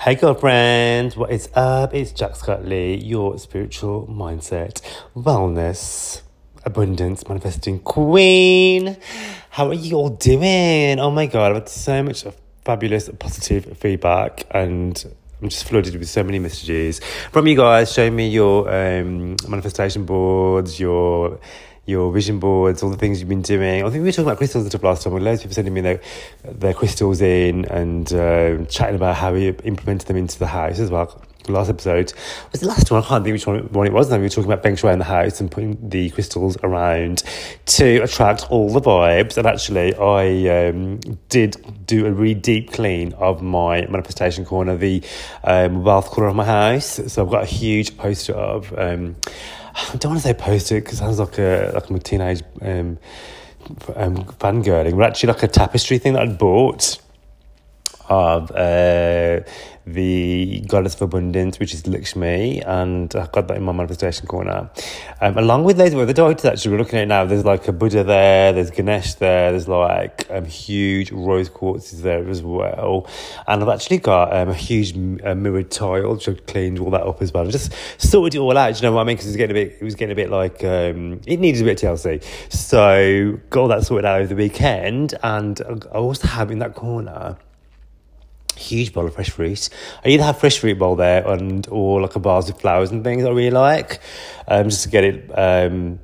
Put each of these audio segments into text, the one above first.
Hey girlfriends, what is up? It's Jack Scott Lee, your spiritual mindset, wellness, abundance manifesting queen. How are you all doing? Oh my god, I've had so much fabulous positive feedback and I'm just flooded with so many messages from you guys showing me your um, manifestation boards, your your vision boards, all the things you've been doing. I think we were talking about crystals and stuff last time. With loads of people sending me their, their crystals in and uh, chatting about how we implemented them into the house as well. last episode was the last one. I can't think which one, it was. Now we were talking about feng in the house and putting the crystals around to attract all the vibes. And actually, I um, did do a really deep clean of my manifestation corner, the um, wealth corner of my house. So I've got a huge poster of. Um, I don't want to say poster because it sounds like a like a teenage um, um, fangirling, but actually like a tapestry thing that I'd bought of uh, the goddess of abundance, which is Lakshmi, and I've got that in my manifestation corner. Um, along with those other deities, actually, we're looking at now. There's like a Buddha there, there's Ganesh there, there's like um, huge rose quartzes there as well, and I've actually got um, a huge uh, mirrored tile, which I've cleaned all that up as well. I just sorted it all out. you know what I mean? Because it was getting a bit, it was getting a bit like um, it needed a bit of TLC. So got all that sorted out over the weekend, and I also have in that corner huge bowl of fresh fruit. I either have fresh fruit bowl there and or like a vase with flowers and things I really like, um, just to get it um,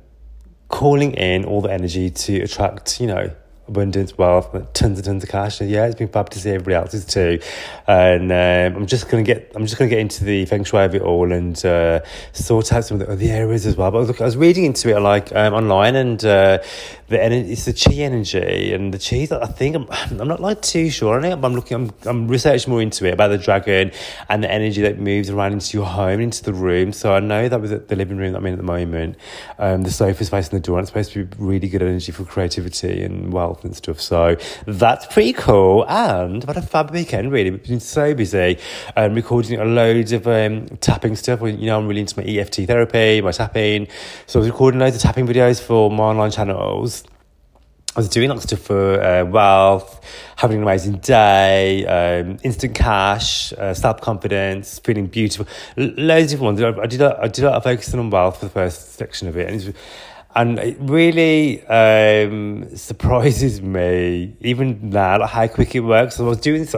calling in all the energy to attract, you know, abundance, wealth, tons and tons of cash. Yeah, it's been fab to see everybody else's too. And um, I'm just gonna get, I'm just gonna get into the feng shui of it all and uh, sort out some of the other areas as well. But look, I was reading into it like um, online, and uh, the energy, it's the chi energy, and the chi. I think I'm, I'm not like too sure on it, but I'm looking, I'm, I'm researching more into it about the dragon and the energy that moves around into your home, into the room. So I know that with the living room that I'm in at the moment, um, the sofa's facing the door, and it's supposed to be really good energy for creativity and wealth health and stuff. So that's pretty cool. And had a fab weekend, really. We've been so busy um, recording a loads of um, tapping stuff. You know, I'm really into my EFT therapy, my tapping. So I was recording loads of tapping videos for my online channels. I was doing lots of stuff for uh, wealth, having an amazing day, um, instant cash, uh, self confidence, feeling beautiful, L- loads of ones. I, did a, I did a of focusing on wealth for the first section of it, and and it really um, surprises me even now like how quick it works. So I was doing this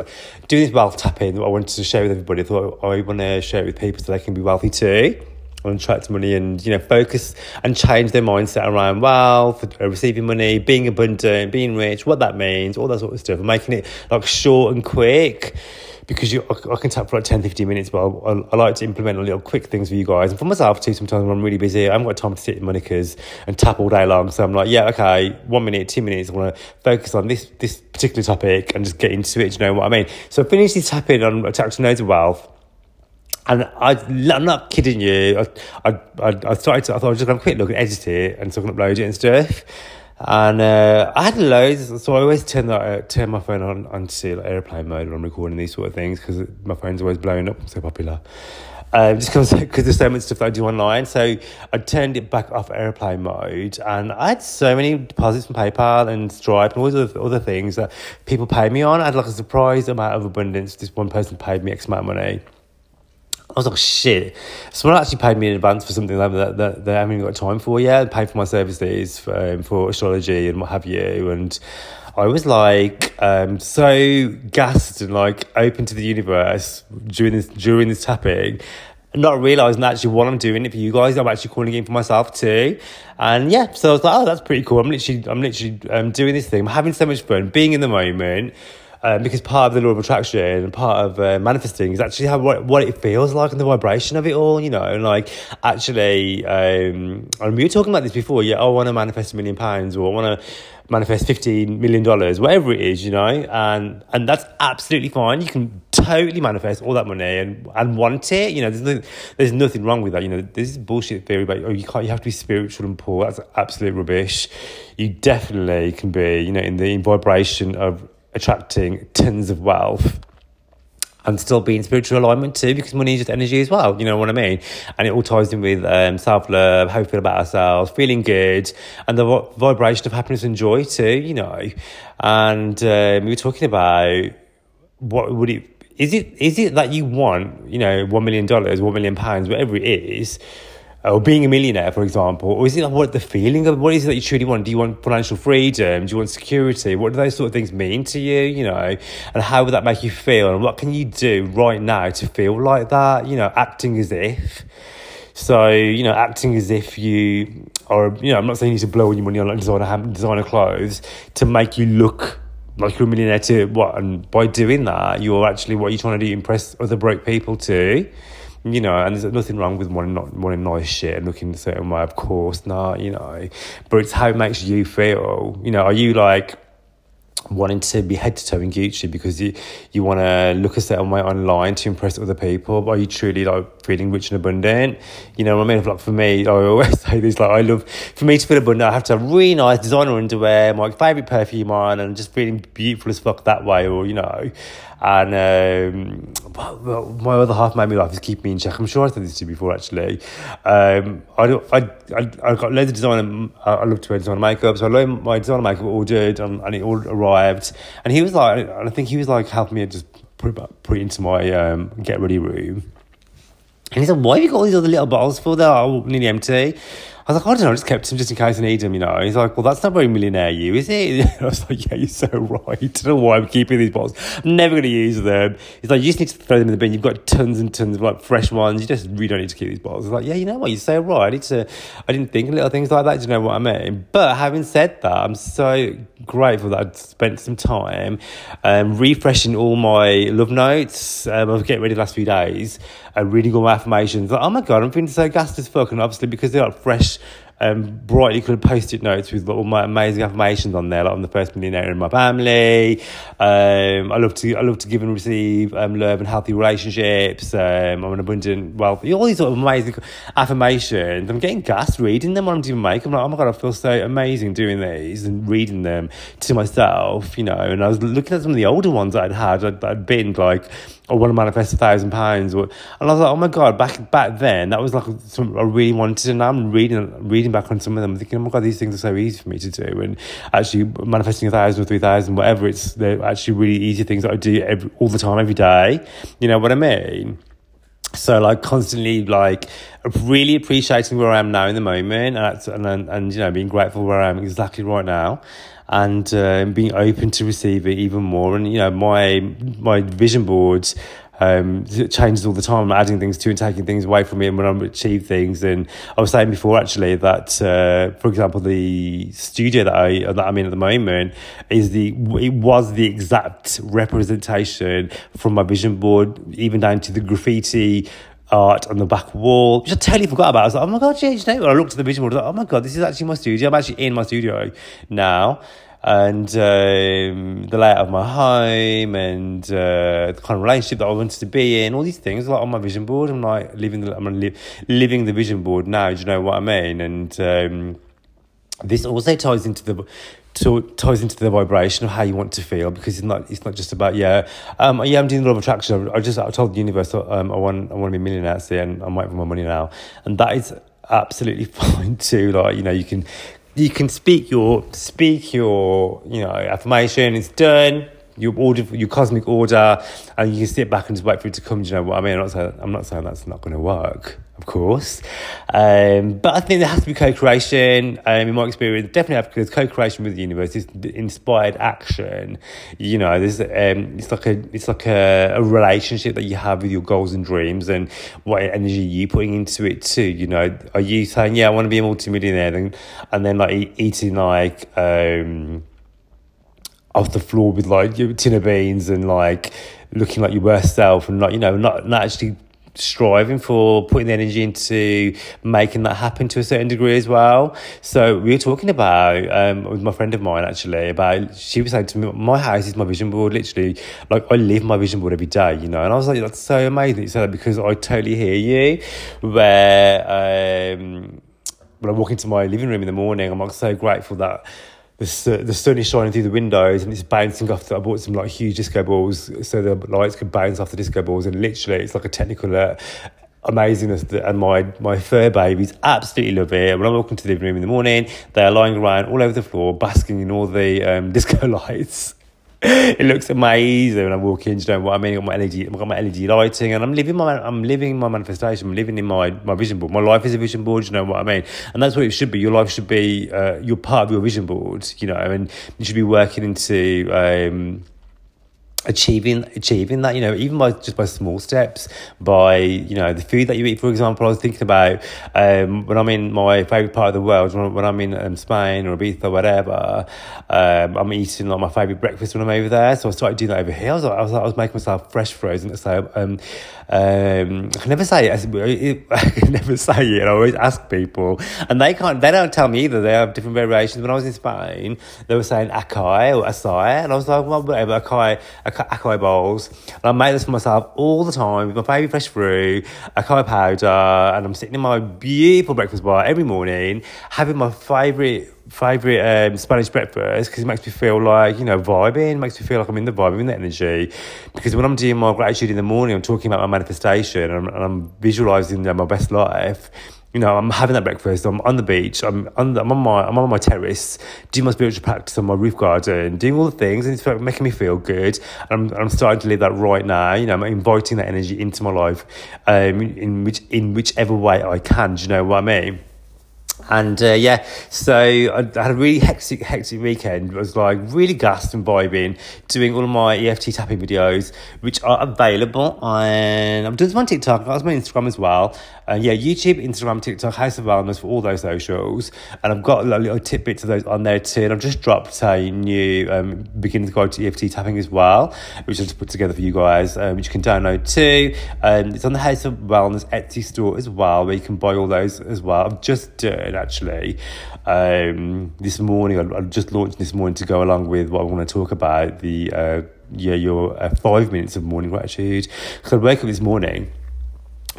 doing this wealth tapping that I wanted to share with everybody. I thought I want to share it with people so they can be wealthy too and attract money and you know focus and change their mindset around wealth, uh, receiving money, being abundant, being rich, what that means, all that sort of stuff, and making it like short and quick because you, I, I, can tap for like 10, 15 minutes, but I, I, I, like to implement a little quick things for you guys. And for myself too, sometimes when I'm really busy, I haven't got time to sit in Monica's and tap all day long. So I'm like, yeah, okay, one minute, two minutes, I want to focus on this this particular topic and just get into it. you know what I mean? So I finished this tapping on Attraction Nodes of Wealth. And I, I'm not kidding you. I, I, I started to, I thought I was just going to quick look and edit it and so I can upload it and stuff. And uh, I had loads, so I always turn that uh, turn my phone on onto like airplane mode when I'm recording these sort of things because my phone's always blowing up. So popular. Um, just because there's so much stuff that I do online. So I turned it back off airplane mode, and I had so many deposits from PayPal and Stripe and all these other, other things that people pay me on. I had like a surprise amount of abundance. This one person paid me X amount of money I was like, shit. Someone actually paid me in advance for something that, that, that they haven't even got time for yet, paid for my services for, um, for astrology and what have you. And I was like um, so gassed and like open to the universe during this during this tapping. Not realizing actually what I'm doing it for you guys, I'm actually calling in for myself too. And yeah, so I was like, oh, that's pretty cool. I'm literally, I'm literally um, doing this thing. I'm having so much fun, being in the moment. Um, because part of the law of attraction and part of uh, manifesting is actually how what, it feels like and the vibration of it all, you know, and like actually, um, and we were talking about this before. Yeah, oh, I want to manifest a million pounds, or I want to manifest fifteen million dollars, whatever it is, you know, and and that's absolutely fine. You can totally manifest all that money and and want it. You know, there's no, there's nothing wrong with that. You know, this is bullshit theory about oh you can't you have to be spiritual and poor. That's absolute rubbish. You definitely can be, you know, in the vibration of attracting tons of wealth and still being spiritual alignment too, because money is just energy as well. You know what I mean? And it all ties in with um, self love, how we feel about ourselves, feeling good, and the vibration of happiness and joy too. You know, and um, we were talking about what would it is it is it that you want you know one million dollars, one million pounds, whatever it is, Uh, or being a millionaire, for example, or is it like what the feeling of what is it that you truly want? Do you want financial freedom? Do you want security? What do those sort of things mean to you? You know, and how would that make you feel? And what can you do right now to feel like that? You know, acting as if. So you know, acting as if you are. You know, I'm not saying you need to blow all your money on like designer designer clothes to make you look like you're a millionaire to what and by doing that you're actually what you're trying to do impress other broke people too you know and there's nothing wrong with wanting not wanting nice shit and looking a certain way of course not you know but it's how it makes you feel you know are you like wanting to be head to toe in Gucci because you you want to look a certain way online to impress other people? Are you truly like feeling rich and abundant? You know I mean? Like for me, I always say this like I love for me to feel abundant. I have to have really nice designer underwear, my favorite perfume on, and just feeling beautiful as fuck that way. Or you know, and um, my other half made me laugh is keep me in check. I'm sure I said this to you before actually. Um, I, I, I, I got loads of designer, I love to wear designer makeup, so I learned my designer makeup ordered and, and it all arrived. And he was like, and I think he was like helping me just put put it into my um, get ready room. And he said, Why have you got all these other little bottles for? They're all nearly empty. I was like, I don't know, I just kept him just in case I need him, you know. He's like, well, that's not very millionaire you, is it? I was like, yeah, you're so right. I don't know why I'm keeping these bottles. I'm never going to use them. He's like, you just need to throw them in the bin. You've got tons and tons of like fresh ones. You just really don't need to keep these bottles. I was like, yeah, you know what? You're so right. I need to, I didn't think of little things like that. Do you know what I mean? But having said that, I'm so grateful that I'd spent some time um, refreshing all my love notes. Um, I was getting ready the last few days and reading all my affirmations. Like, oh my God, I'm feeling so gassed as fuck. And obviously, because they're like fresh um, brightly coloured post-it notes with all my amazing affirmations on there. Like I'm the first millionaire in my family. Um, I love to I love to give and receive um, love and healthy relationships. Um, I'm an abundant wealthy. All these sort of amazing affirmations. I'm getting gassed reading them when I'm doing makeup. I'm like, oh my god, I feel so amazing doing these and reading them to myself. You know, and I was looking at some of the older ones I'd had. I'd, I'd been like I want to manifest a thousand pounds. And I was like, oh my god, back back then that was like something I really wanted, and I'm reading reading back on some of them, thinking, oh my god, these things are so easy for me to do, and actually manifesting a thousand or three thousand, whatever. It's they're actually really easy things that I do every, all the time, every day. You know what I mean? so like constantly like really appreciating where I am now in the moment and and, and, you know being grateful where I am exactly right now and uh, being open to receive it even more. And you know, my my vision boards um, changes all the time. I'm adding things to and taking things away from me, and when I achieve things. And I was saying before actually that, uh, for example, the studio that I that I'm in at the moment is the it was the exact representation from my vision board, even down to the graffiti art on the back wall, which I totally forgot about. I was like, oh my god, yeah, you know, I looked at the vision board, I was like, oh my god, this is actually my studio. I'm actually in my studio now. And um, the layout of my home and uh, the kind of relationship that I wanted to be in, all these things, like on my vision board. I'm like living the, I'm li- living the vision board now. Do you know what I mean? And um, this also ties into the to, ties into the vibration of how you want to feel because it's not it's not just about yeah um yeah I'm doing the law of attraction. I just I told the universe um I want I want to be a millionaire see and I'm waiting for my money now. And that is absolutely fine too. Like you know you can you can speak your speak your you know affirmation it's done your order your cosmic order and you can sit back and just wait for it to come do you know what I mean I'm not saying, I'm not saying that's not going to work of course. Um, but I think there has to be co-creation. Um, in my experience, definitely have because co-creation with the universe is inspired action. You know, there's um, it's like a it's like a, a, relationship that you have with your goals and dreams, and what energy you putting into it too. You know, are you saying, yeah, I want to be a multimillionaire, and and then like eating like um off the floor with like your tin beans and like looking like your worst self and not you know not not actually striving for putting the energy into making that happen to a certain degree as well. So we were talking about um, with my friend of mine actually about she was saying to me, my house is my vision board. Literally, like I live my vision board every day, you know. And I was like, that's so amazing. That because I totally hear you. Where um, when I walk into my living room in the morning, I'm like so grateful that the, the sun is shining through the windows and it's bouncing off. The, I bought some like huge disco balls so the lights could bounce off the disco balls, and literally it's like a technical uh, amazingness. And my my fur babies absolutely love it. When I walk into the living room in the morning, they are lying around all over the floor, basking in all the um, disco lights. It looks amazing when I walk in. You know what I mean? I've got my LED, I've got my LED lighting, and I'm living my, I'm living my manifestation. I'm living in my my vision board. My life is a vision board. You know what I mean? And that's what it should be. Your life should be. Uh, you're part of your vision board. You know, and you should be working into. Um, achieving achieving that you know even by just by small steps by you know the food that you eat for example i was thinking about um, when i'm in my favorite part of the world when, when i'm in um, spain or ibiza or whatever um, i'm eating like my favorite breakfast when i'm over there so i started doing that over here i was, I was, I was making myself fresh frozen so um, um, I never say it. I never say it. I always ask people, and they can't. They don't tell me either. They have different variations. When I was in Spain, they were saying acai or acai, and I was like, well, whatever, acai, acai bowls. And I make this for myself all the time with my baby fresh fruit, acai powder, and I'm sitting in my beautiful breakfast bar every morning, having my favorite favorite um, Spanish breakfast because it makes me feel like you know vibing, makes me feel like I'm in the vibe, I'm in the energy. Because when I'm doing my gratitude in the morning, I'm talking about my manifestation and I'm, and I'm visualizing you know, my best life. You know, I'm having that breakfast. I'm on the beach. I'm on, the, I'm on my I'm on my terrace, doing my spiritual practice on my roof garden, doing all the things, and it's making me feel good. And I'm, I'm starting to live that right now. You know, I'm inviting that energy into my life, um, in which in whichever way I can. Do you know what I mean? And uh, yeah, so I, had a really hectic, hectic weekend. I was like really gassed and vibing, doing all of my EFT tapping videos, which are available on. I'm doing some on TikTok. I was on Instagram as well. And uh, yeah, YouTube, Instagram, TikTok, House of Wellness for all those socials. And I've got like, little tidbits of those on there too. And I've just dropped a new um, beginner's guide to EFT tapping as well, which I've just put together for you guys, um, which you can download too. Um, it's on the House of Wellness Etsy store as well, where you can buy all those as well. I've just done actually um, this morning. I, I, just launched this morning to go along with what I want to talk about the uh, yeah your uh, five minutes of morning gratitude. Because I wake up this morning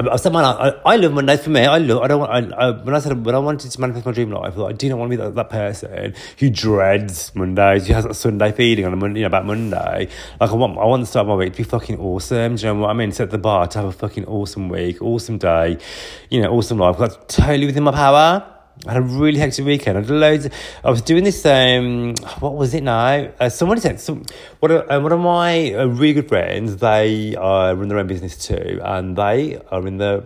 I said, man, I, I love Mondays for me. I love. I don't want. I, I, when I said when I wanted to manifest my dream life, I do not want to be that, that person who dreads Mondays, who has that Sunday feeling on a Monday, you know, about Monday. Like I want, I want the start of my week to be fucking awesome. Do you know what I mean? Set the bar to have a fucking awesome week, awesome day, you know, awesome life. That's totally within my power. I had a really hectic weekend. I did loads. Of, I was doing this. Um, what was it now? Uh, somebody said some. Of, uh, one of my uh, really good friends. They uh, run their own business too, and they are in the.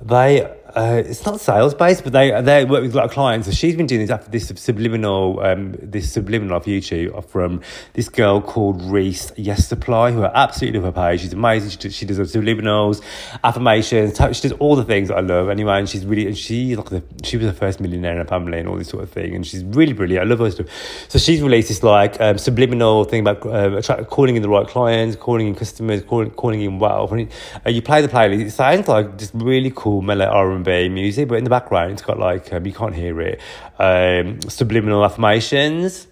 They uh, it's not sales based, but they they work with a lot of clients. So she's been doing this after this subliminal um, this subliminal YouTube from this girl called Reese Yes Supply, who I absolutely love her page. She's amazing. She does, she does subliminals, affirmations. She does all the things that I love anyway. And she's really and she like the, she was the first millionaire in her family and all this sort of thing. And she's really brilliant. I love her stuff. So she's released this like um, subliminal thing about uh, attract, calling in the right clients, calling in customers, calling calling in wealth. And uh, you play the playlist, it sounds like just really cool mellow R R&B music, but in the background it's got like um, you can't hear it. Um, subliminal affirmations.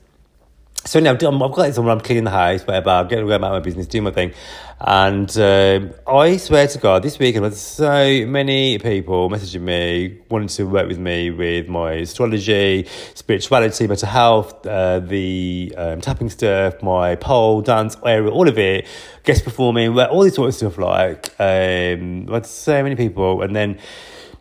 So now I've got this on I'm cleaning the house, whatever. I'm getting about my business, doing my thing, and um, I swear to God, this weekend there's so many people messaging me wanting to work with me with my astrology, spirituality, mental health, uh, the um, tapping stuff, my pole dance area, all of it, guest performing, all this sort of stuff. Like, um, like so many people, and then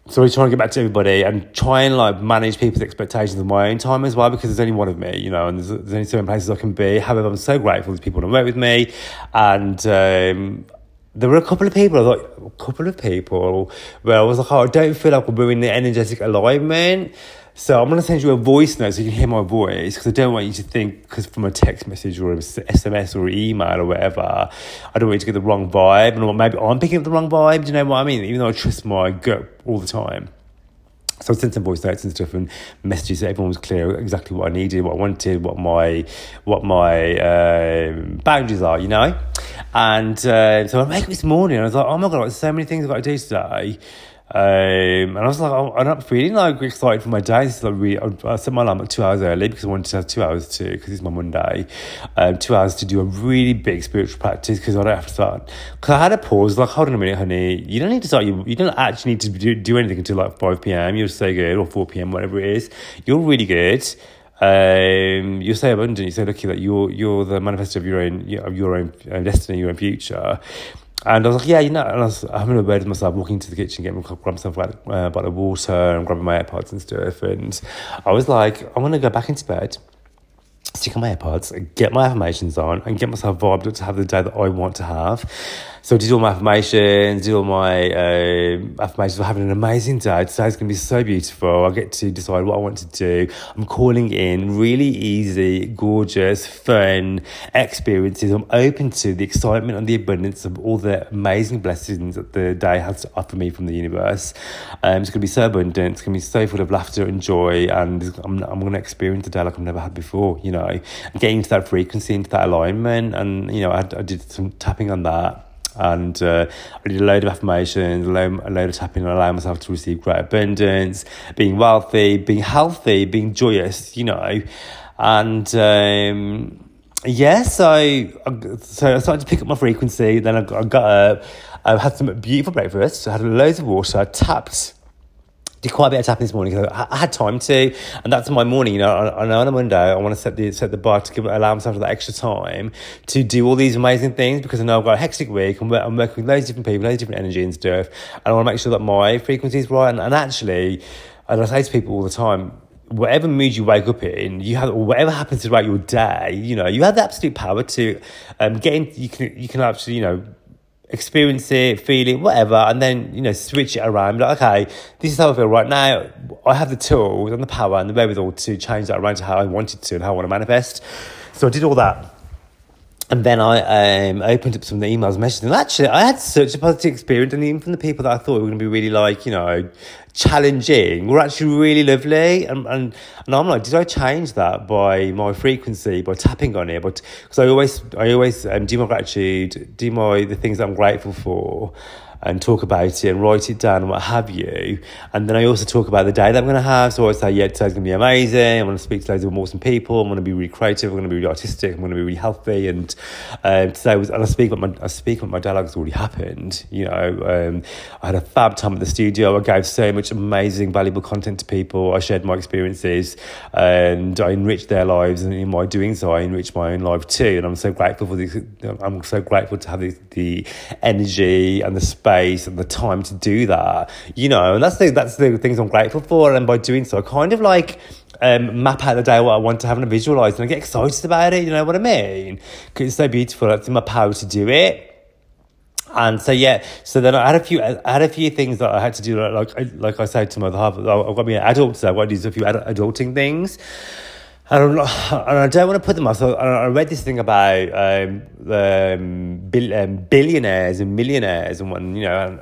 so we're trying to get back to everybody and try and like manage people's expectations of my own time as well because there's only one of me, you know, and there's, there's only many places I can be. However, I'm so grateful to people who work with me, and um, there were a couple of people. I thought a couple of people where I was like, oh, I don't feel like we're in the energetic alignment. So I'm going to send you a voice note so you can hear my voice because I don't want you to think because from a text message or SMS or email or whatever, I don't want you to get the wrong vibe. And maybe I'm picking up the wrong vibe. Do you know what I mean? Even though I trust my gut all the time. So I sent some voice notes and stuff and messages so everyone was clear exactly what I needed, what I wanted, what my what my um, boundaries are, you know. And uh, so I wake up this morning. And I was like, oh my god, there's so many things I've got to do today. Um, and I was like, I'm not feeling like excited for my day. Like really, I set my alarm at two hours early because I wanted to have two hours to, because it's my Monday, um, two hours to do a really big spiritual practice because I don't have to start. Because I had a pause, like, hold on a minute, honey. You don't need to start, you, you don't actually need to do, do anything until like 5 p.m. You're so good, or 4 p.m., whatever it is. You're really good. Um, you say abundant, you say lucky that you're, you're the manifesto of your own, of your own destiny, your own future. And I was like, yeah, you know, and I was having a word with myself, walking to the kitchen, getting grab myself like uh, bottle of water and grabbing my AirPods and stuff. And I was like, I want to go back into bed. Stick on my AirPods, get my affirmations on, and get myself vibed up to have the day that I want to have. So I did all my affirmations, did all my uh, affirmations for having an amazing day. Today's going to be so beautiful. I get to decide what I want to do. I'm calling in really easy, gorgeous, fun experiences. I'm open to the excitement and the abundance of all the amazing blessings that the day has to offer me from the universe. Um, it's going to be so abundant. It's going to be so full of laughter and joy. And I'm, I'm going to experience a day like I've never had before, you know, getting into that frequency, into that alignment. And, you know, I, I did some tapping on that and uh, I did a load of affirmations, a load, a load of tapping, and allowing myself to receive great abundance, being wealthy, being healthy, being joyous, you know, and. Um, yeah, so I, so I started to pick up my frequency. Then I got, I got up, I had some beautiful breakfast. I had loads of water. I tapped did quite a bit of tapping this morning because I, I, had time to, and that's my morning. You know, on, on a Monday, I want to set the set the bar to give allow myself that extra time to do all these amazing things because I know I've got a hectic week. I'm, I'm working with loads of different people, loads of different energy and stuff, and I want to make sure that my frequency is right. And, and actually, and I say to people all the time, whatever mood you wake up in, you have whatever happens throughout your day. You know, you have the absolute power to um, get in. You can you can actually you know experience it, feel it, whatever, and then, you know, switch it around. Like, okay, this is how I feel right now. I have the tools and the power and the wherewithal to change that around to how I wanted to and how I want to manifest. So I did all that. And then I um, opened up some of the emails, messages, and actually, I had such a positive experience. And even from the people that I thought were going to be really like, you know, challenging, were actually really lovely. And, and and I'm like, did I change that by my frequency, by tapping on it? But because I always, I always um, do my gratitude, do my the things that I'm grateful for and talk about it and write it down and what have you. And then I also talk about the day that I'm going to have. So I say, yeah, today's going to be amazing. I'm going to speak to loads of awesome people. I'm going to be really creative. I'm going to be really artistic. I'm going to be really healthy. And um, today was, and I speak about my, I speak about my dialogue has already happened. You know, um, I had a fab time at the studio. I gave so much amazing, valuable content to people. I shared my experiences and I enriched their lives. And in my doing so, I enriched my own life too. And I'm so grateful for this. I'm so grateful to have the, the energy and the space space and the time to do that, you know, and that's the, that's the things I'm grateful for. And by doing so, I kind of like um, map out the day what I want to have and visualize and I get excited about it, you know what I mean? Because it's so beautiful, it's in my power to do it. And so yeah, so then I had a few, I had a few things that I had to do. Like, like I said to my other half, I've got to be an adult, so I've got to do a few adulting things. And, and I don't want to put them off. So I read this thing about um, um, um, billionaires and millionaires and one, you know,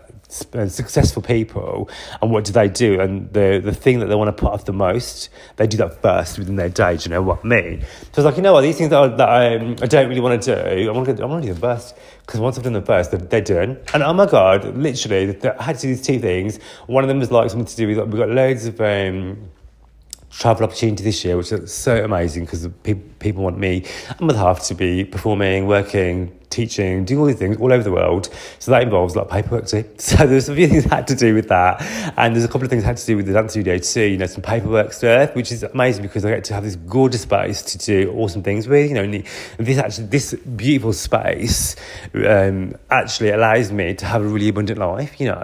and successful people and what do they do? And the the thing that they want to put off the most they do that first within their day do you know what I mean? So it's like you know what these things that, I, that I, um, I don't really want to do I want to I want to do the first because once I've done the first they're, they're done. And oh my god literally I had to do these two things. One of them was like something to do with we've got loads of um, travel opportunity this year, which is so amazing because people, people want me. And my half to be performing, working, teaching, doing all these things all over the world. So that involves a lot of paperwork too. So there's a few things that had to do with that. And there's a couple of things that had to do with the dance studio too, you know, some paperwork stuff, which is amazing because I get to have this gorgeous space to do awesome things with. You know, this actually, this beautiful space um, actually allows me to have a really abundant life, you know.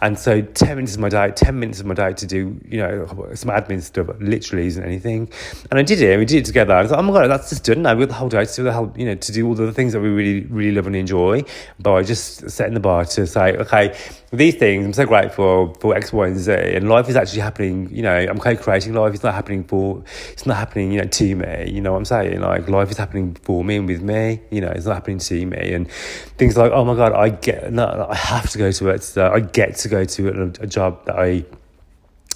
And so 10 minutes of my day, 10 minutes of my day to do, you know, some admin stuff literally isn't anything. And I did it, we did it together. I was like, oh my God, that's just done. We've got the whole day to do the whole, you know, to do all the things that we really really love and enjoy by just setting the bar to say, okay, these things, I'm so grateful for X, Y, and Z. And life is actually happening, you know, I'm co creating life. It's not happening for, it's not happening, you know, to me. You know what I'm saying? Like, life is happening for me and with me, you know, it's not happening to me. And things like, oh my God, I get, no, I have to go to it. So I get to go to a job that I,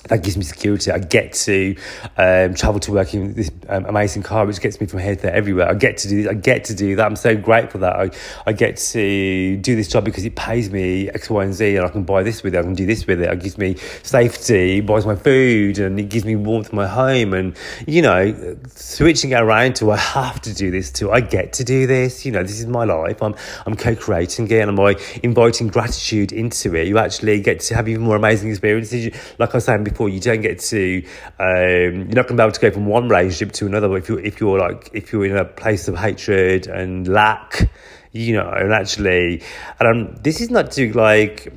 that gives me security. I get to um, travel to work in this um, amazing car, which gets me from here to there, everywhere. I get to do. I get to do that. I'm so grateful that I, I get to do this job because it pays me X, Y, and Z, and I can buy this with it. I can do this with it. It gives me safety, buys my food, and it gives me warmth in my home. And you know, switching it around to I have to do this to I get to do this. You know, this is my life. I'm I'm co-creating it, and by inviting gratitude into it, you actually get to have even more amazing experiences. Like I was saying before, you don't get to, um, you're not going to be able to go from one relationship to another. But if you're, if you're like, if you're in a place of hatred and lack, you know, and actually, and um, this is not to like,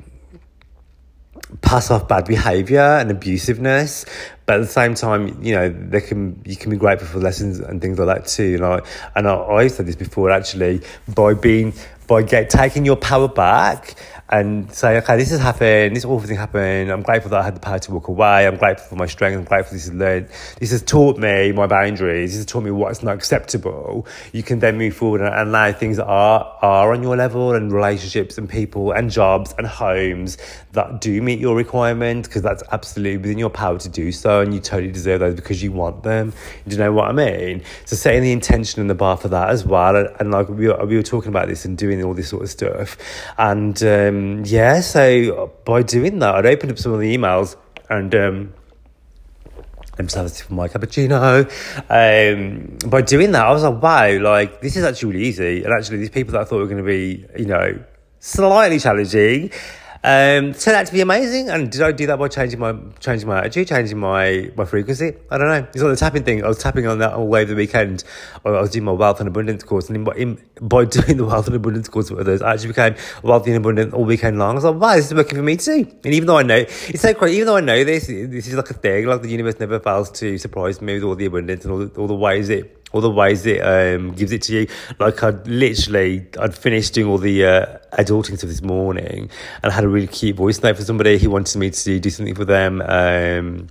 pass off bad behavior and abusiveness but at the same time you know they can you can be grateful for lessons and things like that too and i and I, i've said this before actually by being by get, taking your power back and say, okay, this has happened, this awful thing happened. I'm grateful that I had the power to walk away. I'm grateful for my strength. I'm grateful this has learned. This has taught me my boundaries. This has taught me what's not acceptable. You can then move forward and, allow things that are are on your level and relationships and people and jobs and homes that do meet your requirements because that's absolutely within your power to do so, and you totally deserve those because you want them. Do you know what I mean? So setting the intention and the bar for that as well, and, and like we were, we were talking about this and doing all this sort of stuff, and. Um, um, yeah, so by doing that, I'd opened up some of the emails and um, I'm just having for my cappuccino. Um, by doing that, I was like, wow, like this is actually really easy. And actually, these people that I thought were going to be, you know, slightly challenging um, turned out to be amazing. And did I do that by changing my changing my attitude, changing my my frequency? I don't know. It's not the tapping thing. I was tapping on that all way the weekend. I was doing my wealth and abundance course, and in, in, by doing the wealth and abundance course with others, I actually became wealthy and abundant all weekend long. I was like, wow, this is working for me too. And even though I know it's so crazy, even though I know this, this is like a thing. Like the universe never fails to surprise me with all the abundance and all the, all the ways it all the ways it um, gives it to you. Like I'd literally, I'd finished doing all the uh, adulting stuff this morning, and I had a really cute voice note for somebody who wanted me to do something for them. Um,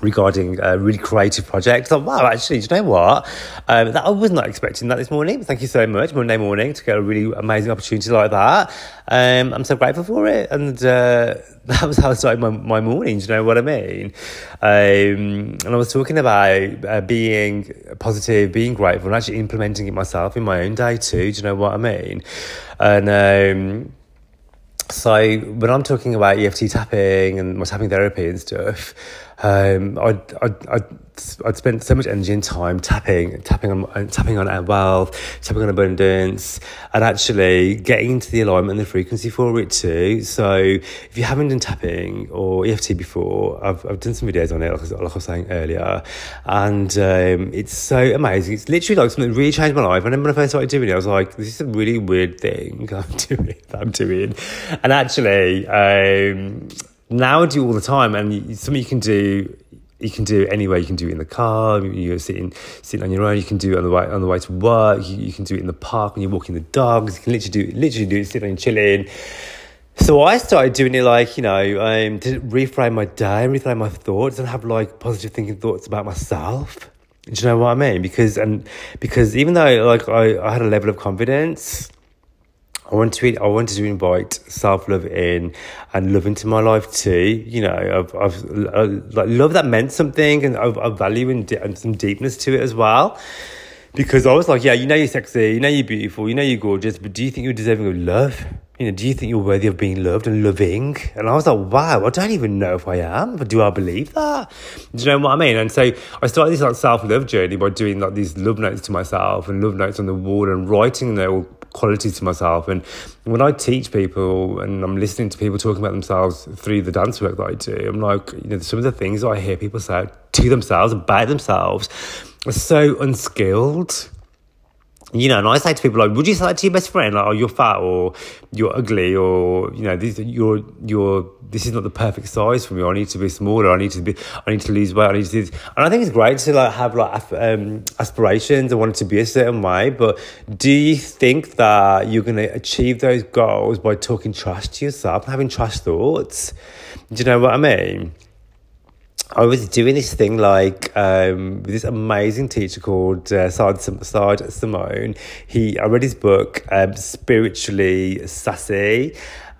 regarding a really creative project. I thought, wow, actually, do you know what? Um, that I was not expecting that this morning. Thank you so much, Monday morning, to get a really amazing opportunity like that. Um, I'm so grateful for it. And uh, that was how I started my, my morning, do you know what I mean? Um, and I was talking about uh, being positive, being grateful, and actually implementing it myself in my own day too, do you know what I mean? And um, so when I'm talking about EFT tapping and my tapping therapy and stuff, um, I'd, I'd, I'd, I'd spent so much energy and time tapping, tapping on, tapping on our wealth, tapping on abundance, and actually getting into the alignment and the frequency for it too. So if you haven't done tapping or EFT before, I've, I've done some videos on it, like, like I was saying earlier, and um, it's so amazing. It's literally like something that really changed my life. And then when I first started doing it, I was like, this is a really weird thing I'm doing. I'm doing, and actually. Um, now I do all the time, and something you can do. You can do it anywhere. You can do it in the car. You're sitting sitting on your own. You can do it on the way on the way to work. You, you can do it in the park when you're walking the dogs. You can literally do literally do it sitting and chilling. So I started doing it like, you know, um, to reframe my day, reframe my thoughts and have like positive thinking thoughts about myself. Do you know what I mean? Because, and because even though like I, I had a level of confidence, I want to I wanted to invite self love in and love into my life too. You know, I've, I've I, like love that meant something, and I've value and, and some deepness to it as well. Because I was like, yeah, you know you're sexy, you know you're beautiful, you know you're gorgeous, but do you think you're deserving of love? You know, do you think you're worthy of being loved and loving? And I was like, wow, I don't even know if I am, but do I believe that? Do you know what I mean? And so I started this like self love journey by doing like these love notes to myself and love notes on the wall and writing them qualities to myself. And when I teach people and I'm listening to people talking about themselves through the dance work that I do, I'm like, you know, some of the things I hear people say to themselves about themselves are so unskilled you know, and I say to people like, would you say that to your best friend? Like, oh, you're fat or you're ugly or, you know, this, you're, you're, this is not the perfect size for me. I need to be smaller. I need to be, I need to lose weight. I need to do this. And I think it's great to like have like um, aspirations and want to be a certain way. But do you think that you're going to achieve those goals by talking trash to yourself and having trash thoughts? Do you know what I mean? I was doing this thing like um, with this amazing teacher called uh, Sah D'Simone. He, I read his book, um, Spiritually Sassy.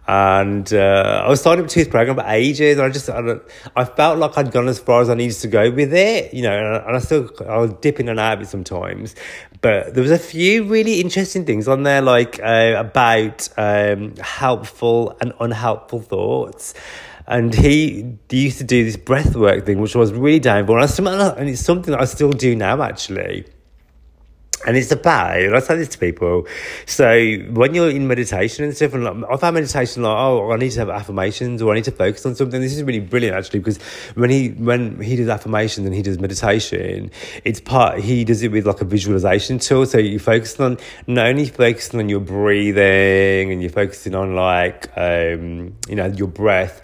And uh, I was signing up to his program for ages, and I just I, I, felt like I'd gone as far as I needed to go with it, you know. And I, and I still I was dipping and out of it sometimes, but there was a few really interesting things on there, like uh, about um, helpful and unhelpful thoughts and he used to do this breath work thing, which was really downfall. And, and it's something that I still do now, actually. And it's about, and I say this to people. So when you're in meditation and stuff, and like, I find meditation like, oh, I need to have affirmations or I need to focus on something. This is really brilliant actually because when he when he does affirmations and he does meditation, it's part he does it with like a visualization tool. So you focus on not only focusing on your breathing and you're focusing on like um, you know your breath.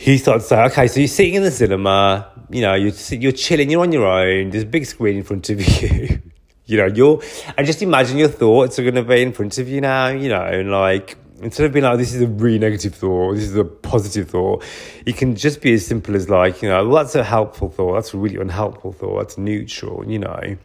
He starts saying, okay, so you're sitting in the cinema, you know, you're you're chilling, you're on your own. There's a big screen in front of you. You know, you're, and just imagine your thoughts are going to be in front of you now, you know, and like, instead of being like, this is a really negative thought, this is a positive thought, it can just be as simple as like, you know, well, that's a helpful thought, that's a really unhelpful thought, that's neutral, you know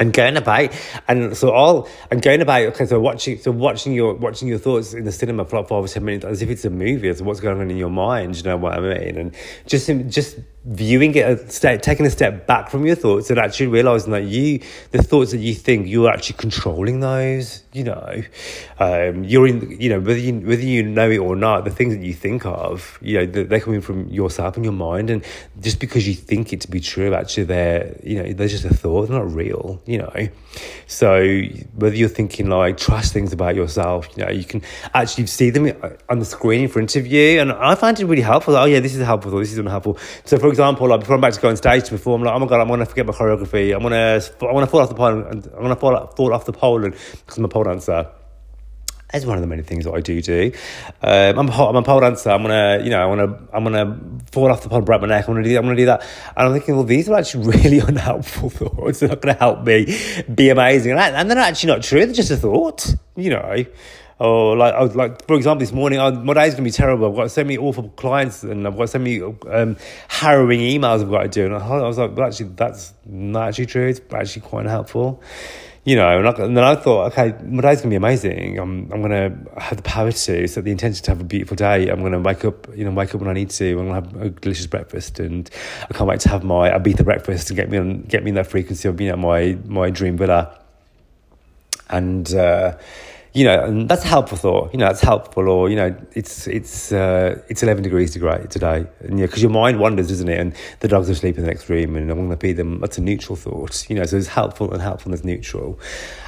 and going about and so all and going about okay so watching so watching your watching your thoughts in the cinema for like five or ten minutes as if it's a movie as what's going on in your mind you know what I mean? And just just viewing it taking a step back from your thoughts and actually realizing that you the thoughts that you think you're actually controlling those you know? Um, you're in you know whether you whether you know it or not the things that you think of you know they're coming from yourself and your mind and just because you think it to be true actually they're you know they're just a thought they're not real you know. So whether you're thinking like trash things about yourself you know you can actually see them uh, on the screen in front of you and I find it really helpful. Oh yeah this is helpful. Or this is unhelpful. So for example like before I'm about to go on stage to perform like oh my god I'm gonna forget my choreography. I'm gonna I'm gonna fall off the pole and I'm gonna fall, fall off the pole and because I'm a pole dancer as one of the many things that I do do. Um, I'm, a, I'm a pole dancer. I'm gonna, you know, I wanna, I'm gonna fall off the pole, break my neck. I'm gonna do that. I'm gonna do that. And I'm thinking, well, these are actually really unhelpful thoughts. They're not gonna help me be amazing, and, they're actually not true. They're just a thought, you know. Or like, I was like, for example, this morning, I, my day's gonna be terrible. I've got so many awful clients, and I've got so many um, harrowing emails I've got to do. And I, I was like, well, actually, that's not actually true. It's actually quite helpful you know, and, I, and, then I thought, okay, my day's gonna be amazing. I'm I'm gonna have the power to set the intention to have a beautiful day. I'm gonna wake up, you know, wake up when I need to. I'm gonna have a delicious breakfast, and I can't wait to have my Ibiza breakfast and get me on get me in that frequency of being at my my dream villa. And uh, you know, and that's a helpful thought. You know, it's helpful, or you know, it's it's uh, it's eleven degrees today, and yeah, because your mind wanders, doesn't it? And the dogs are asleep in the next room, and I'm going to feed them. That's a neutral thought, you know. So it's helpful and helpful and it's neutral,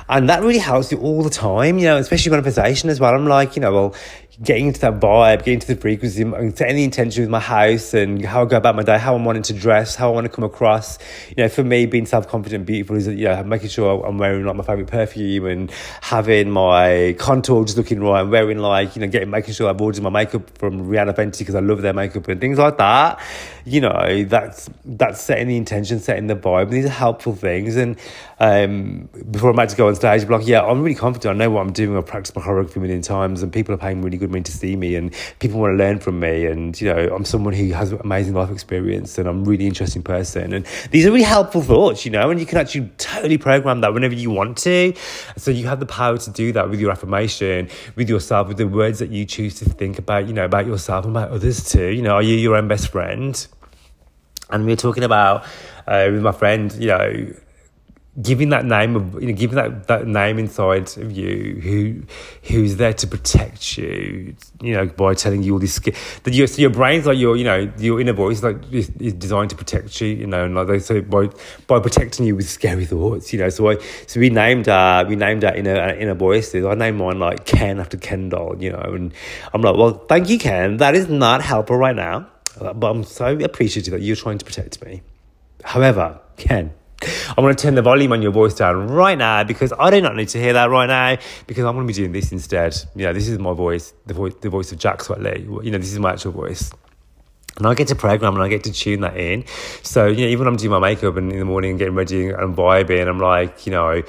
and that really helps you all the time, you know, especially manifestation as well. I'm like, you know, well, getting into that vibe, getting to the frequency, setting the intention with my house and how I go about my day, how I'm wanting to dress, how I want to come across. You know, for me, being self confident, beautiful is, you know, making sure I'm wearing like my favorite perfume and having my contour just looking right and wearing like, you know, getting, making sure I've ordered my makeup from Rihanna Fenty because I love their makeup and things like that. You know, that's, that's setting the intention, setting the vibe. These are helpful things. And, um, before I'm about to go on stage, I'm like, yeah, I'm really confident. I know what I'm doing. I've practiced my choreography a million times and people are paying really good money to see me and people want to learn from me and you know i'm someone who has amazing life experience and i'm a really interesting person and these are really helpful thoughts you know and you can actually totally program that whenever you want to so you have the power to do that with your affirmation with yourself with the words that you choose to think about you know about yourself and about others too you know are you your own best friend and we are talking about uh, with my friend you know giving that name of you know giving that, that name inside of you who who's there to protect you you know by telling you all this that your so your brain's like your you know your inner voice like is, is designed to protect you you know and like they say by by protecting you with scary thoughts you know so I so we named uh we named our inner inner voices I named mine like Ken after Kendall you know and I'm like well thank you Ken. That is not helpful right now Uh, but I'm so appreciative that you're trying to protect me however Ken I'm going to turn the volume on your voice down right now because I do not need to hear that right now because I'm going to be doing this instead. You know, this is my voice, the voice, the voice of Jack Scott Lee. You know, this is my actual voice. And I get to program and I get to tune that in. So, you know, even when I'm doing my makeup and in the morning and getting ready and vibing, I'm like, you know,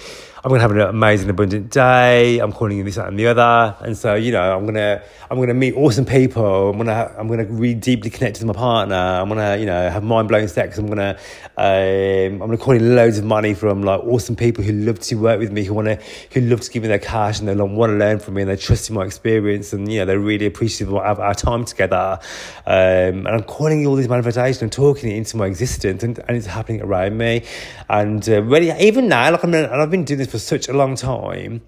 I'm gonna have an amazing, abundant day. I'm calling you this, that, and the other. And so, you know, I'm gonna I'm gonna meet awesome people. I'm gonna I'm gonna really deeply connect with my partner. I'm gonna, you know, have mind blowing sex. I'm gonna um, I'm gonna call in loads of money from like awesome people who love to work with me, who wanna who love to give me their cash and they want to learn from me and they trust in my experience and you know they're really appreciative of our, time together. Um, and I'm calling all these manifestations and talking it into my existence and, and it's happening around me. And uh, really, even now, like I'm, and I've been doing this for for such a long time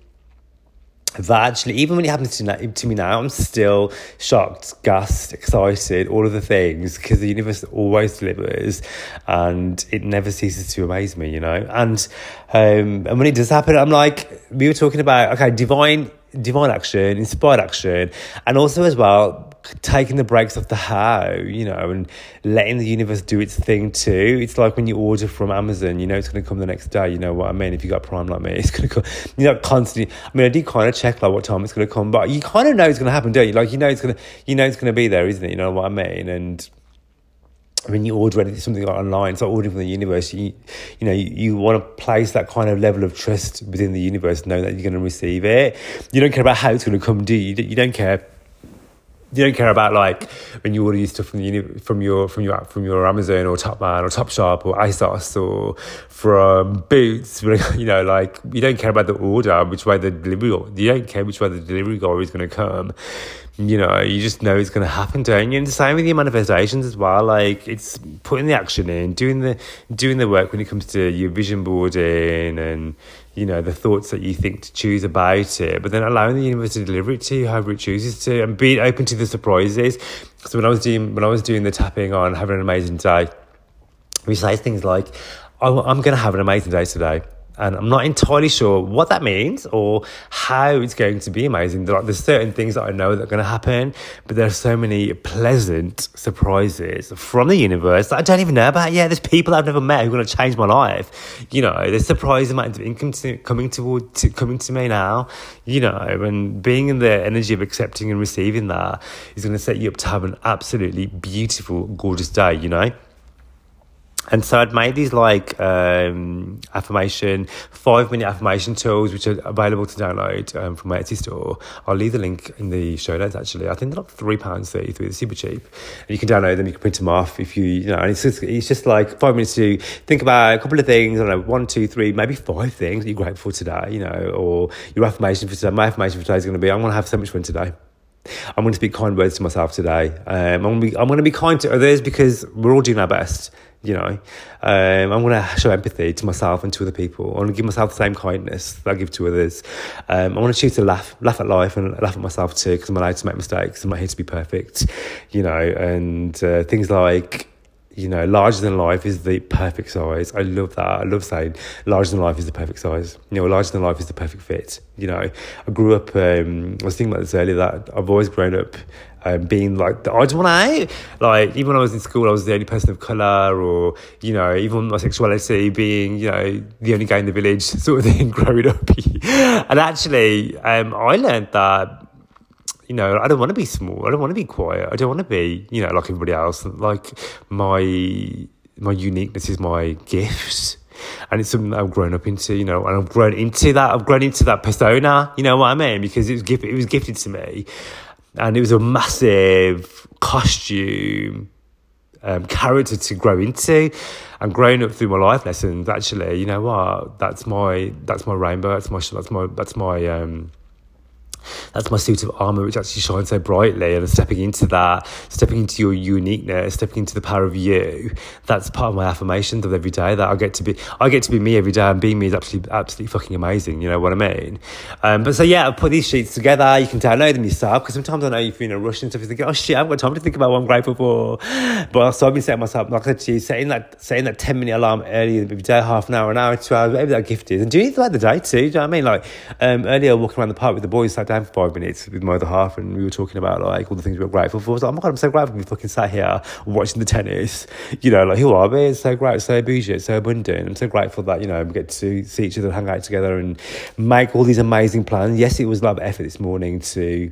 that actually, even when it happens to, to me now, I'm still shocked, gassed, excited, all of the things, because the universe always delivers and it never ceases to amaze me, you know? And, um, and when it does happen, I'm like, we were talking about, okay, divine divine action, inspired action, and also as well taking the brakes off the how, you know, and letting the universe do its thing too. It's like when you order from Amazon, you know it's going to come the next day. You know what I mean? If you got Prime like me, it's going to come. You know, constantly. I mean, I did kind of check like what time it's going to come, but you kind of know it's going to happen, don't you? Like you know it's going to, you know it's going to be there, isn't it? You know what I mean? And when you order anything, something like online, it's like ordering from the universe. You, you know, you, you want to place that kind of level of trust within the universe, knowing that you're going to receive it. You don't care about how it's going to come, do you? You don't care. You don't care about like when you order your stuff from the from your from your from your Amazon or Topman or Topshop or ASOS or from Boots. You know, like you don't care about the order, which way the delivery. You don't care which way the delivery guy is going to come you know, you just know it's going to happen, don't you? And the same with your manifestations as well. Like it's putting the action in, doing the doing the work when it comes to your vision boarding and you know the thoughts that you think to choose about it, but then allowing the universe to deliver it to you however it chooses to, and being open to the surprises. So when I was doing when I was doing the tapping on having an amazing day, we say things like, oh, "I'm going to have an amazing day today." And I'm not entirely sure what that means or how it's going to be amazing. Like, there's certain things that I know that are going to happen, but there are so many pleasant surprises from the universe that I don't even know about yet. There's people I've never met who are going to change my life. You know, there's surprising amounts of income to, coming toward to, coming to me now. You know, and being in the energy of accepting and receiving that is going to set you up to have an absolutely beautiful, gorgeous day. You know and so I'd made these like um, affirmation, five minute affirmation tools, which are available to download um, from my Etsy store. I'll leave the link in the show notes actually. I think they're like £3.33, they're super cheap. And you can download them, you can print them off if you, you know, and it's just, it's just like five minutes to think about a couple of things, I don't know, one, two, three, maybe five things that you're grateful today, you know, or your affirmation for today. My affirmation for today is going to be, I'm going to have so much fun today. I'm going to speak kind words to myself today. Um, I'm, going to be, I'm going to be kind to others because we're all doing our best you know. Um, i'm going to show empathy to myself and to other people. I want to give myself the same kindness that i give to others. Um, i want to choose to laugh laugh at life and laugh at myself too because i'm allowed to make mistakes i'm not here to be perfect you know and uh, things like you know, larger than life is the perfect size. I love that. I love saying larger than life is the perfect size. You know, larger than life is the perfect fit. You know, I grew up, um, I was thinking about this earlier, that I've always grown up um, being like the odd one out. Like, even when I was in school, I was the only person of colour, or, you know, even my sexuality being, you know, the only guy in the village sort of thing growing up. and actually, um, I learned that you know, I don't want to be small. I don't want to be quiet. I don't want to be, you know, like everybody else. Like my my uniqueness is my gift. And it's something that I've grown up into, you know, and I've grown into that. I've grown into that persona, you know what I mean? Because it was gifted, it was gifted to me, and it was a massive costume um, character to grow into and growing up through my life lessons actually you know what that's my that's my rainbow that's my that's my that's my um that's my suit of armor, which actually shines so brightly. And stepping into that, stepping into your uniqueness, stepping into the power of you. That's part of my affirmations of every day. That I get to be, I get to be me every day, and being me is absolutely, absolutely fucking amazing. You know what I mean? Um, but so yeah, I've put these sheets together. You can download them yourself because sometimes I know you feel in a rush and stuff. You think, oh shit, I haven't got time to think about what I'm grateful for. But so I've been setting myself, like I said to you, setting that, setting that ten minute alarm early every day, half an hour, an hour, two hours, whatever that gift is, and doing it throughout the day too. Do you know what I mean? Like um, earlier, walking around the park with the boys, sat for five minutes with my other half, and we were talking about like all the things we were grateful for. I was like, oh my god, I'm so grateful we fucking sat here watching the tennis. You know, like who are we? It's so great, so bougie, it's so abundant. I'm so grateful that you know we get to see each other, hang out together, and make all these amazing plans. Yes, it was a lot of effort this morning to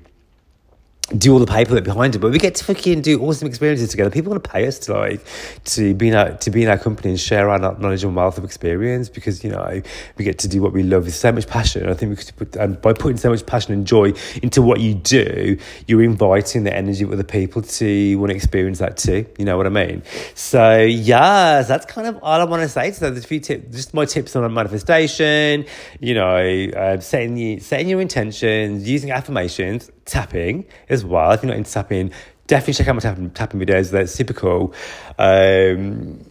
do all the paperwork behind it, but we get to fucking do awesome experiences together. People want to pay us to like to be in our to be in our company and share our knowledge and wealth of experience because you know we get to do what we love with so much passion. I think we could put and by putting so much passion and joy into what you do, you're inviting the energy of other people to want to experience that too. You know what I mean? So yes, that's kind of all I want to say. So there's a few tips, just my tips on manifestation. You know, uh, setting you, setting your intentions, using affirmations tapping as well. If you're not into tapping, definitely check out my tapping, tapping videos. They're super cool. Um,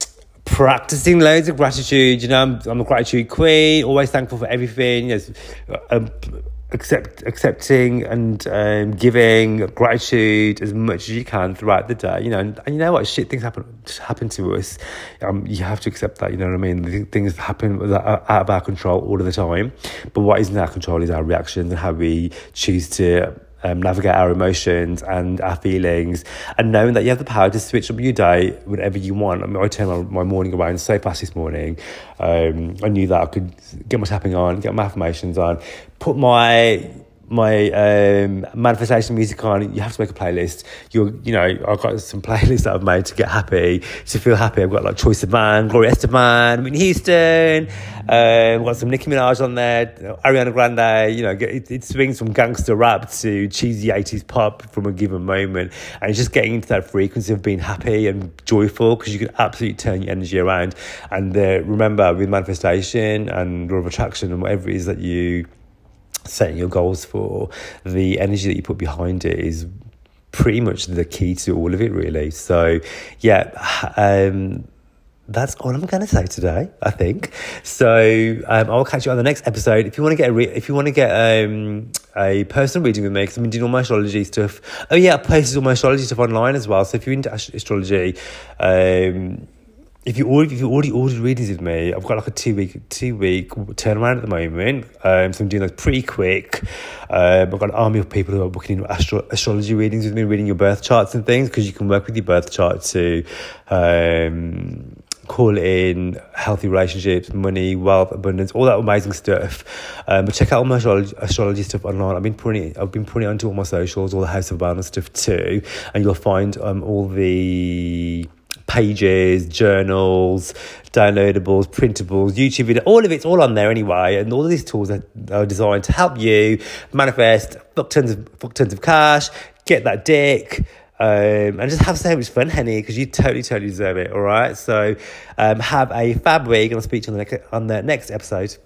practicing loads of gratitude. You know, I'm, I'm a gratitude queen, always thankful for everything. There's a, accept accepting and um, giving gratitude as much as you can throughout the day. You know, and, and you know what? Shit things happen happen to us. Um, you have to accept that. You know what I mean? Things happen that are out of our control all of the time. But what is in our control is our reactions and how we choose to um, navigate our emotions and our feelings, and knowing that you have the power to switch up your day whenever you want. I mean, I turned my, morning around so fast this morning. Um, I knew that I could get my tapping on, get my affirmations on, put my my um, manifestation music on. You have to make a playlist. You're, you know, I've got some playlists that I've made to get happy, to feel happy. I've got like Choice of Man, Gloria Estefan, Whitney Houston. Um, got some Nicki Minaj on there, Ariana Grande. You know, it, it swings from gangster rap to cheesy eighties pop from a given moment, and it's just getting into that frequency of being happy and joyful because you can absolutely turn your energy around. And uh, remember, with manifestation and law of attraction and whatever it is that you setting your goals for, the energy that you put behind it is pretty much the key to all of it, really. So, yeah, um, that's all I'm going to say today. I think. So um, I'll catch you on the next episode. If you want to get a re- if you want to get um, a personal reading with me, because I've been doing all my astrology stuff. Oh yeah, I post all my astrology stuff online as well. So if you're into astrology. Um, if you already if you already ordered readings with me, I've got like a two week two week turnaround at the moment. Um, so I'm doing those pretty quick. Um, I've got an army of people who are booking in astro- astrology readings with me, reading your birth charts and things because you can work with your birth chart to um, call in healthy relationships, money, wealth, abundance, all that amazing stuff. Um, but check out all my astrology, astrology stuff online. I've been putting it, I've been putting it onto all my socials, all the House of Wellness stuff too, and you'll find um, all the pages, journals, downloadables, printables, YouTube video, all of it's all on there anyway. And all of these tools are, are designed to help you manifest fuck tons of fuck tons of cash, get that dick. Um, and just have so much fun, Henny, because you totally, totally deserve it. All right. So um, have a fab week, and I'll speak to you on the next, on the next episode.